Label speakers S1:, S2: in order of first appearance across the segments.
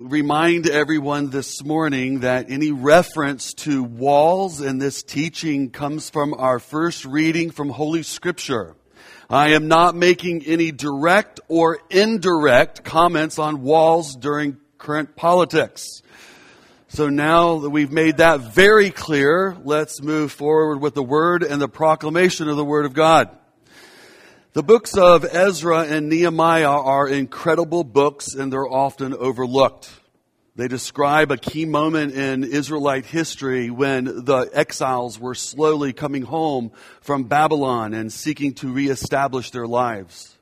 S1: remind everyone this morning that any reference to walls in this teaching comes from our first reading from Holy Scripture. I am not making any direct or indirect comments on walls during current politics. So now that we've made that very clear, let's move forward with the Word and the proclamation of the Word of God. The books of Ezra and Nehemiah are incredible books and they're often overlooked. They describe a key moment in Israelite history when the exiles were slowly coming home from Babylon and seeking to reestablish their lives.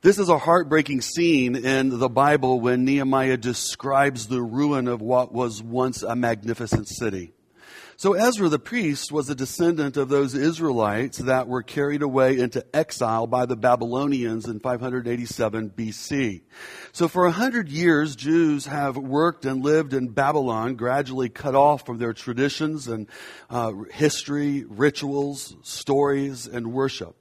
S1: This is a heartbreaking scene in the Bible when Nehemiah describes the ruin of what was once a magnificent city. So Ezra the priest was a descendant of those Israelites that were carried away into exile by the Babylonians in 587 BC. So for a hundred years, Jews have worked and lived in Babylon, gradually cut off from their traditions and uh, history, rituals, stories, and worship.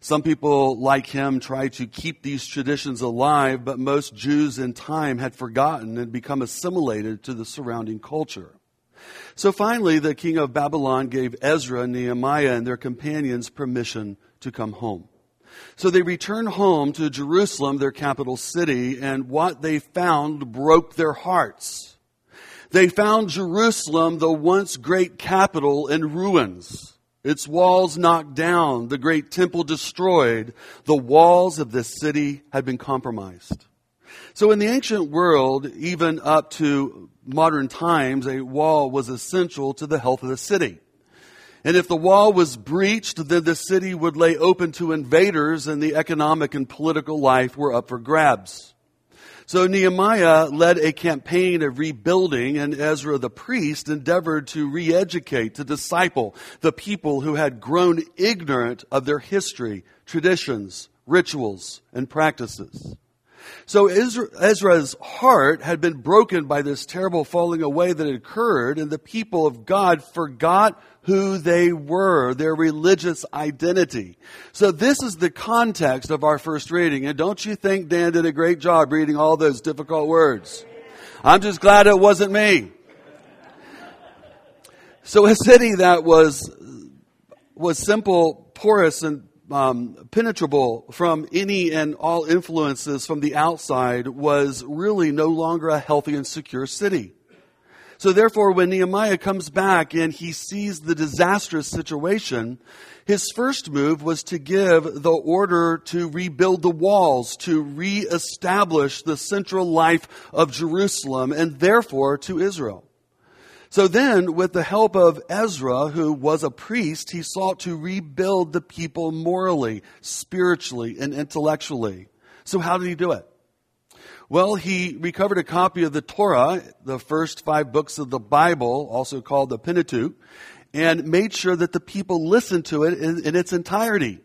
S1: Some people, like him, try to keep these traditions alive, but most Jews in time had forgotten and become assimilated to the surrounding culture. So finally, the king of Babylon gave Ezra, Nehemiah, and their companions permission to come home. So they returned home to Jerusalem, their capital city, and what they found broke their hearts. They found Jerusalem, the once great capital, in ruins. Its walls knocked down, the great temple destroyed. The walls of the city had been compromised. So in the ancient world, even up to modern times, a wall was essential to the health of the city. And if the wall was breached, then the city would lay open to invaders and the economic and political life were up for grabs. So Nehemiah led a campaign of rebuilding and Ezra the priest endeavored to re-educate, to disciple the people who had grown ignorant of their history, traditions, rituals, and practices. So Ezra's heart had been broken by this terrible falling away that had occurred, and the people of God forgot who they were, their religious identity. So this is the context of our first reading. And don't you think Dan did a great job reading all those difficult words? I'm just glad it wasn't me. So a city that was, was simple, porous, and um, penetrable from any and all influences from the outside was really no longer a healthy and secure city. So therefore, when Nehemiah comes back and he sees the disastrous situation, his first move was to give the order to rebuild the walls, to reestablish the central life of Jerusalem and therefore to Israel. So then, with the help of Ezra, who was a priest, he sought to rebuild the people morally, spiritually, and intellectually. So how did he do it? Well, he recovered a copy of the Torah, the first five books of the Bible, also called the Pentateuch, and made sure that the people listened to it in, in its entirety.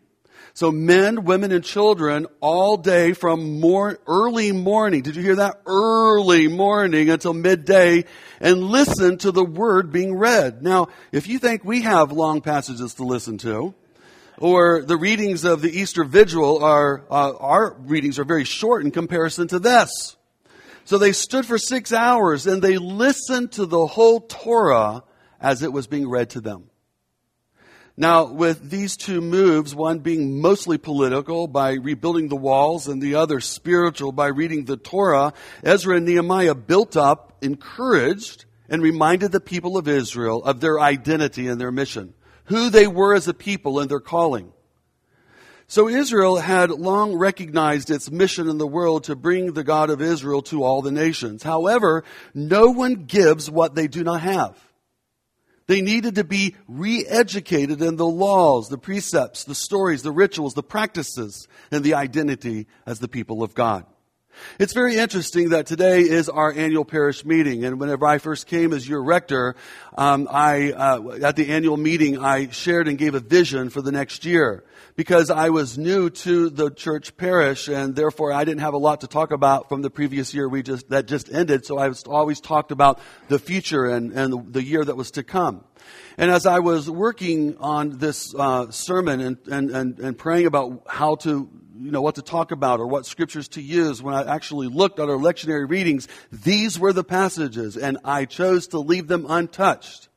S1: So men, women, and children all day from early morning. Did you hear that? Early morning until midday and listen to the word being read. Now, if you think we have long passages to listen to, or the readings of the Easter Vigil are, uh, our readings are very short in comparison to this. So they stood for six hours and they listened to the whole Torah as it was being read to them. Now, with these two moves, one being mostly political by rebuilding the walls and the other spiritual by reading the Torah, Ezra and Nehemiah built up, encouraged, and reminded the people of Israel of their identity and their mission, who they were as a people and their calling. So Israel had long recognized its mission in the world to bring the God of Israel to all the nations. However, no one gives what they do not have. They needed to be re-educated in the laws, the precepts, the stories, the rituals, the practices, and the identity as the people of God. It's very interesting that today is our annual parish meeting, and whenever I first came as your rector, um, I uh, at the annual meeting I shared and gave a vision for the next year because I was new to the church parish, and therefore I didn't have a lot to talk about from the previous year we just that just ended. So I always talked about the future and and the, the year that was to come. And as I was working on this uh, sermon and, and, and, and praying about how to you know, what to talk about or what scriptures to use, when I actually looked at our lectionary readings, these were the passages and I chose to leave them untouched.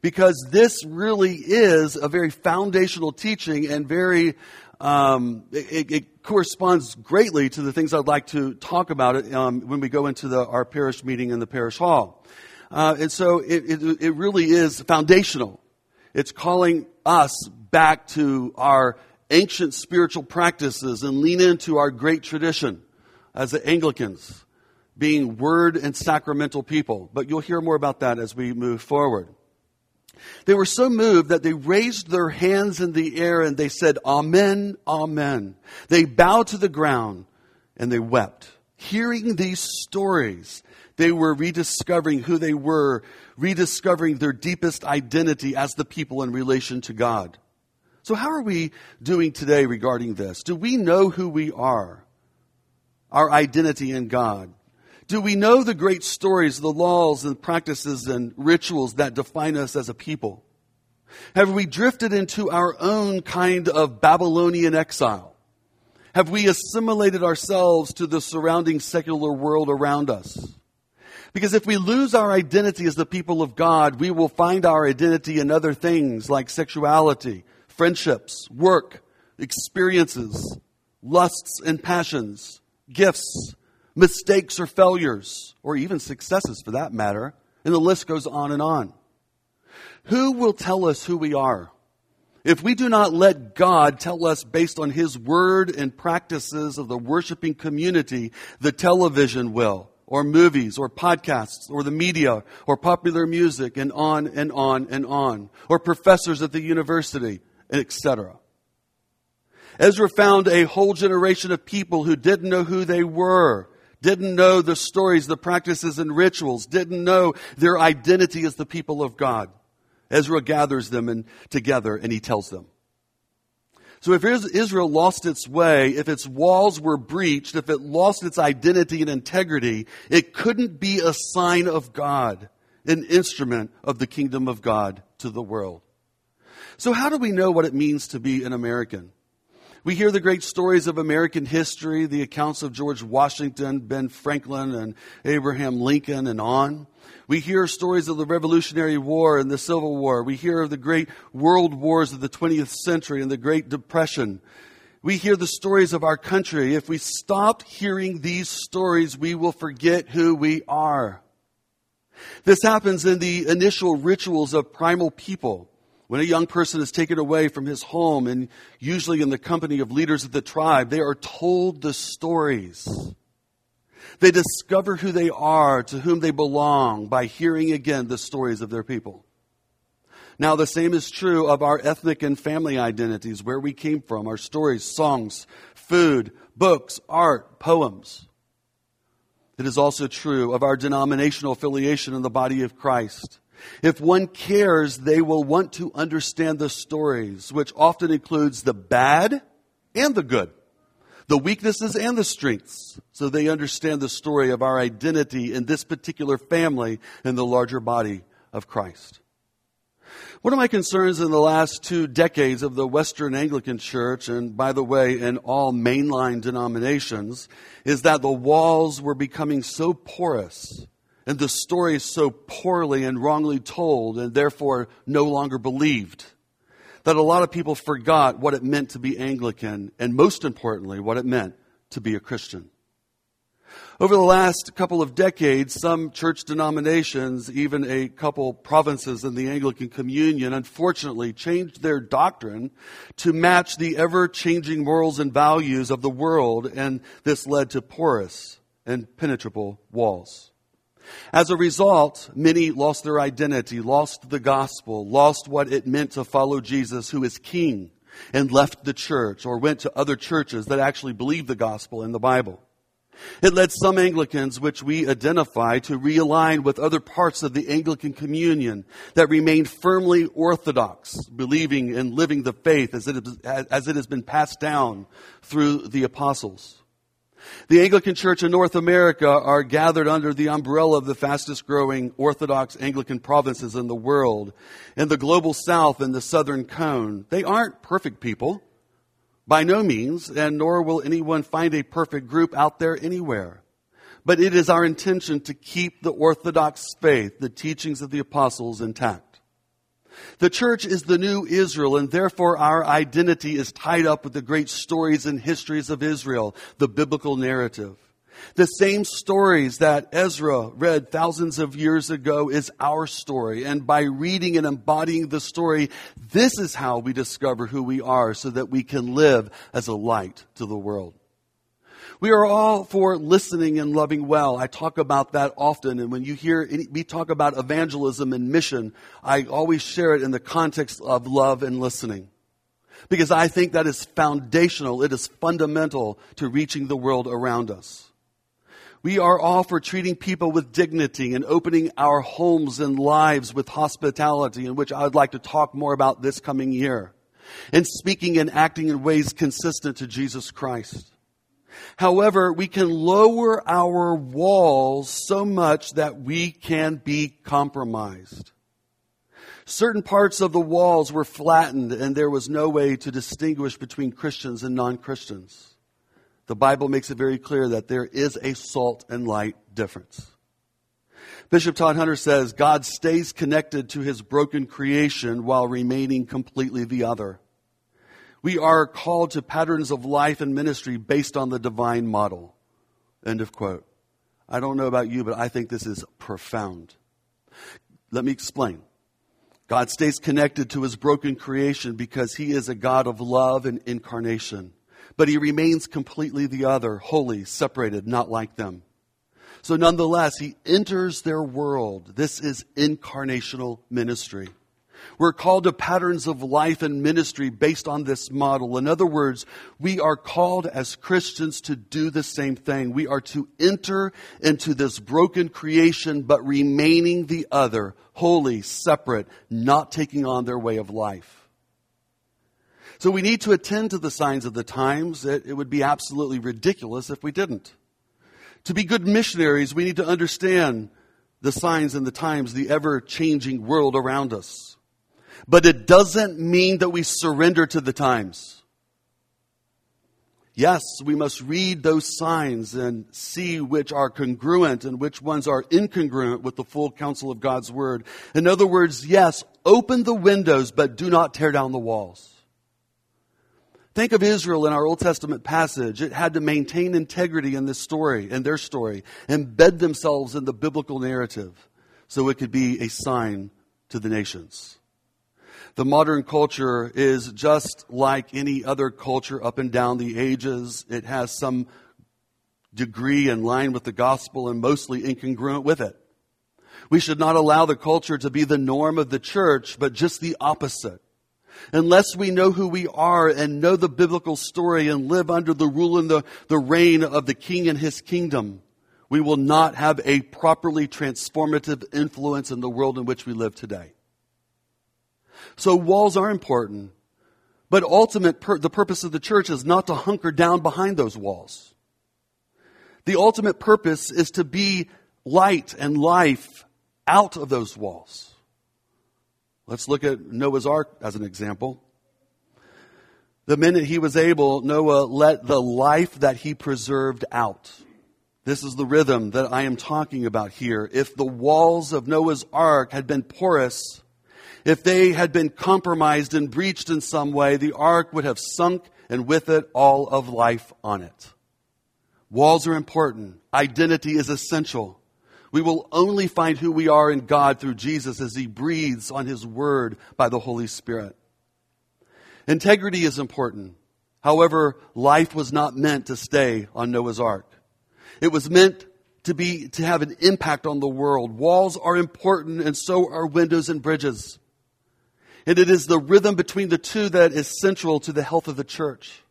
S1: Because this really is a very foundational teaching and very, um, it, it, corresponds greatly to the things I'd like to talk about it, um, when we go into the, our parish meeting in the parish hall. Uh, and so it, it, it really is foundational. It's calling us back to our ancient spiritual practices and lean into our great tradition as the Anglicans, being word and sacramental people. But you'll hear more about that as we move forward. They were so moved that they raised their hands in the air and they said, Amen, Amen. They bowed to the ground and they wept. Hearing these stories, they were rediscovering who they were, rediscovering their deepest identity as the people in relation to God. So how are we doing today regarding this? Do we know who we are? Our identity in God? Do we know the great stories, the laws and practices and rituals that define us as a people? Have we drifted into our own kind of Babylonian exile? Have we assimilated ourselves to the surrounding secular world around us? Because if we lose our identity as the people of God, we will find our identity in other things like sexuality, friendships, work, experiences, lusts and passions, gifts, mistakes or failures, or even successes for that matter. And the list goes on and on. Who will tell us who we are? If we do not let God tell us based on His word and practices of the worshiping community, the television will, or movies, or podcasts, or the media, or popular music, and on and on and on, or professors at the university, etc. Ezra found a whole generation of people who didn't know who they were, didn't know the stories, the practices and rituals, didn't know their identity as the people of God. Ezra gathers them and together and he tells them. So if Israel lost its way, if its walls were breached, if it lost its identity and integrity, it couldn't be a sign of God, an instrument of the kingdom of God to the world. So how do we know what it means to be an American? We hear the great stories of American history, the accounts of George Washington, Ben Franklin, and Abraham Lincoln, and on. We hear stories of the Revolutionary War and the Civil War. We hear of the great world wars of the 20th century and the Great Depression. We hear the stories of our country. If we stop hearing these stories, we will forget who we are. This happens in the initial rituals of primal people. When a young person is taken away from his home and usually in the company of leaders of the tribe, they are told the stories. They discover who they are, to whom they belong, by hearing again the stories of their people. Now, the same is true of our ethnic and family identities, where we came from, our stories, songs, food, books, art, poems. It is also true of our denominational affiliation in the body of Christ. If one cares, they will want to understand the stories, which often includes the bad and the good, the weaknesses and the strengths, so they understand the story of our identity in this particular family in the larger body of Christ. One of my concerns in the last two decades of the Western Anglican Church, and by the way, in all mainline denominations, is that the walls were becoming so porous and the story is so poorly and wrongly told and therefore no longer believed that a lot of people forgot what it meant to be Anglican and most importantly, what it meant to be a Christian. Over the last couple of decades, some church denominations, even a couple provinces in the Anglican Communion, unfortunately changed their doctrine to match the ever changing morals and values of the world, and this led to porous and penetrable walls. As a result, many lost their identity, lost the gospel, lost what it meant to follow Jesus, who is king, and left the church or went to other churches that actually believed the gospel in the Bible. It led some Anglicans, which we identify, to realign with other parts of the Anglican communion that remained firmly orthodox, believing and living the faith as it, as it has been passed down through the apostles. The Anglican Church in North America are gathered under the umbrella of the fastest growing Orthodox Anglican provinces in the world. In the global south and the southern cone, they aren't perfect people. By no means, and nor will anyone find a perfect group out there anywhere. But it is our intention to keep the Orthodox faith, the teachings of the apostles intact. The church is the new Israel, and therefore our identity is tied up with the great stories and histories of Israel, the biblical narrative. The same stories that Ezra read thousands of years ago is our story. And by reading and embodying the story, this is how we discover who we are so that we can live as a light to the world. We are all for listening and loving well. I talk about that often. And when you hear me talk about evangelism and mission, I always share it in the context of love and listening. Because I think that is foundational. It is fundamental to reaching the world around us. We are all for treating people with dignity and opening our homes and lives with hospitality, in which I would like to talk more about this coming year. And speaking and acting in ways consistent to Jesus Christ. However, we can lower our walls so much that we can be compromised. Certain parts of the walls were flattened and there was no way to distinguish between Christians and non-Christians. The Bible makes it very clear that there is a salt and light difference. Bishop Todd Hunter says God stays connected to his broken creation while remaining completely the other. We are called to patterns of life and ministry based on the divine model. End of quote. I don't know about you, but I think this is profound. Let me explain. God stays connected to his broken creation because he is a God of love and incarnation. But he remains completely the other, holy, separated, not like them. So nonetheless, he enters their world. This is incarnational ministry. We're called to patterns of life and ministry based on this model. In other words, we are called as Christians to do the same thing. We are to enter into this broken creation, but remaining the other, holy, separate, not taking on their way of life. So we need to attend to the signs of the times. It, it would be absolutely ridiculous if we didn't. To be good missionaries, we need to understand the signs and the times, the ever changing world around us. But it doesn't mean that we surrender to the times. Yes, we must read those signs and see which are congruent and which ones are incongruent with the full counsel of God's word. In other words, yes, open the windows, but do not tear down the walls. Think of Israel in our Old Testament passage. It had to maintain integrity in this story, in their story, embed themselves in the biblical narrative so it could be a sign to the nations. The modern culture is just like any other culture up and down the ages. It has some degree in line with the gospel and mostly incongruent with it. We should not allow the culture to be the norm of the church, but just the opposite. Unless we know who we are and know the biblical story and live under the rule and the, the reign of the king and his kingdom, we will not have a properly transformative influence in the world in which we live today. So walls are important. But ultimate, pur- the purpose of the church is not to hunker down behind those walls. The ultimate purpose is to be light and life out of those walls. Let's look at Noah's Ark as an example. The minute he was able, Noah let the life that he preserved out. This is the rhythm that I am talking about here. If the walls of Noah's Ark had been porous, if they had been compromised and breached in some way, the ark would have sunk and with it all of life on it. Walls are important. Identity is essential. We will only find who we are in God through Jesus as He breathes on His Word by the Holy Spirit. Integrity is important. However, life was not meant to stay on Noah's Ark. It was meant to be, to have an impact on the world. Walls are important and so are windows and bridges. And it is the rhythm between the two that is central to the health of the church.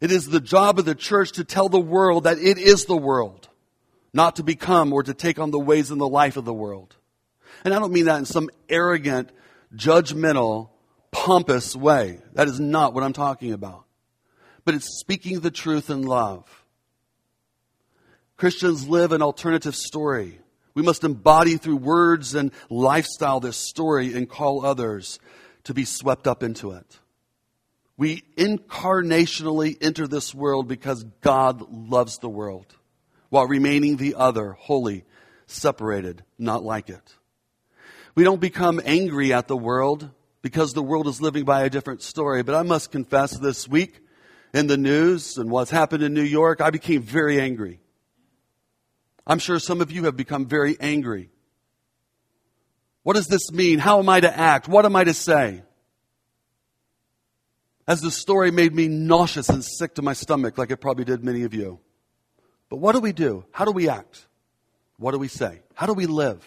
S1: It is the job of the church to tell the world that it is the world, not to become or to take on the ways and the life of the world. And I don't mean that in some arrogant, judgmental, pompous way. That is not what I'm talking about. But it's speaking the truth in love. Christians live an alternative story. We must embody through words and lifestyle this story and call others to be swept up into it. We incarnationally enter this world because God loves the world while remaining the other, holy, separated, not like it. We don't become angry at the world because the world is living by a different story. But I must confess this week in the news and what's happened in New York, I became very angry. I'm sure some of you have become very angry. What does this mean? How am I to act? What am I to say? As the story made me nauseous and sick to my stomach, like it probably did many of you. But what do we do? How do we act? What do we say? How do we live?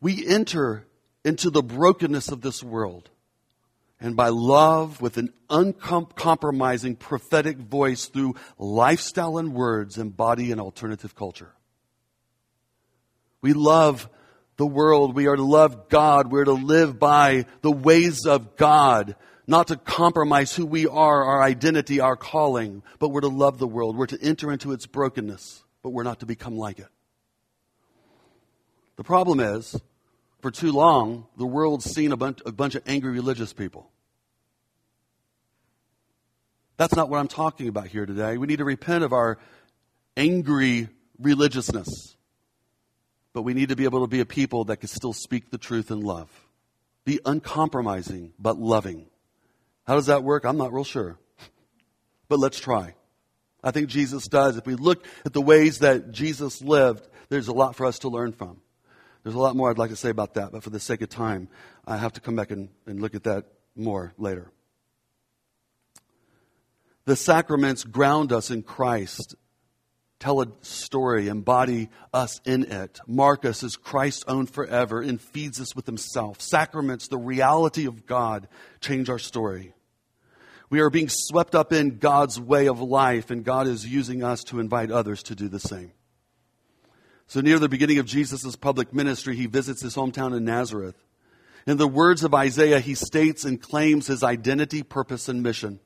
S1: We enter into the brokenness of this world. And by love, with an uncompromising prophetic voice through lifestyle and words, embody an alternative culture. We love the world. We are to love God. We're to live by the ways of God not to compromise who we are, our identity, our calling, but we're to love the world. We're to enter into its brokenness, but we're not to become like it. The problem is, for too long, the world's seen a bunch, a bunch of angry religious people. That's not what I'm talking about here today. We need to repent of our angry religiousness. But we need to be able to be a people that can still speak the truth in love. Be uncompromising, but loving. How does that work? I'm not real sure. But let's try. I think Jesus does. If we look at the ways that Jesus lived, there's a lot for us to learn from. There's a lot more I'd like to say about that, but for the sake of time, I have to come back and, and look at that more later. The sacraments ground us in Christ tell a story, embody us in it, mark us as Christ's own forever, and feeds us with Himself. Sacraments, the reality of God, change our story. We are being swept up in God's way of life, and God is using us to invite others to do the same. So, near the beginning of Jesus' public ministry, he visits his hometown in Nazareth. In the words of Isaiah, he states and claims his identity, purpose, and mission.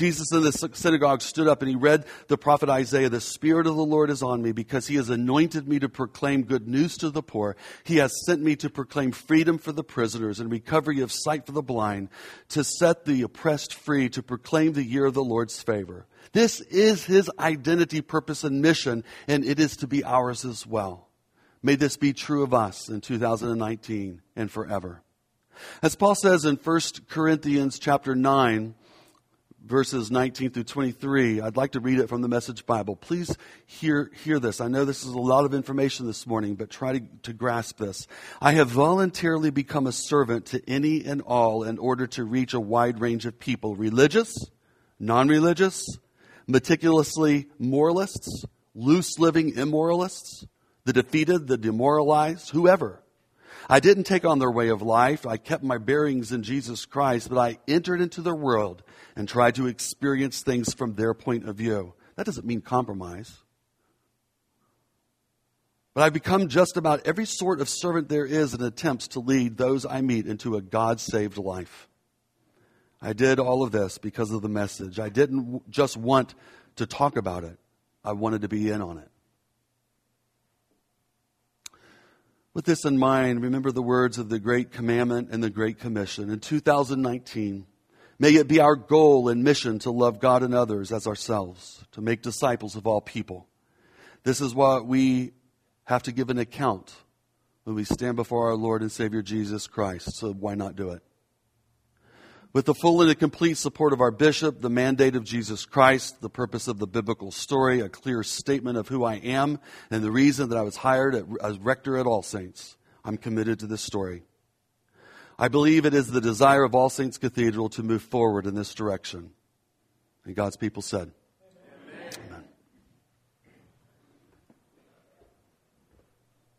S1: Jesus in the synagogue stood up and he read the prophet Isaiah, the Spirit of the Lord is on me because he has anointed me to proclaim good news to the poor. He has sent me to proclaim freedom for the prisoners and recovery of sight for the blind, to set the oppressed free, to proclaim the year of the Lord's favor. This is his identity, purpose, and mission, and it is to be ours as well. May this be true of us in 2019 and forever. As Paul says in 1 Corinthians chapter 9, verses 19 through 23. I'd like to read it from the Message Bible. Please hear, hear this. I know this is a lot of information this morning, but try to, to grasp this. I have voluntarily become a servant to any and all in order to reach a wide range of people, religious, non-religious, meticulously moralists, loose living immoralists, the defeated, the demoralized, whoever. I didn't take on their way of life. I kept my bearings in Jesus Christ, but I entered into their world and tried to experience things from their point of view. That doesn't mean compromise. But I've become just about every sort of servant there is in attempts to lead those I meet into a God saved life. I did all of this because of the message. I didn't just want to talk about it, I wanted to be in on it. With this in mind, remember the words of the Great Commandment and the Great Commission. In 2019, may it be our goal and mission to love God and others as ourselves, to make disciples of all people. This is what we have to give an account when we stand before our Lord and Savior Jesus Christ, so why not do it? With the full and complete support of our bishop, the mandate of Jesus Christ, the purpose of the biblical story, a clear statement of who I am, and the reason that I was hired as rector at All Saints. I'm committed to this story. I believe it is the desire of All Saints Cathedral to move forward in this direction. And God's people said,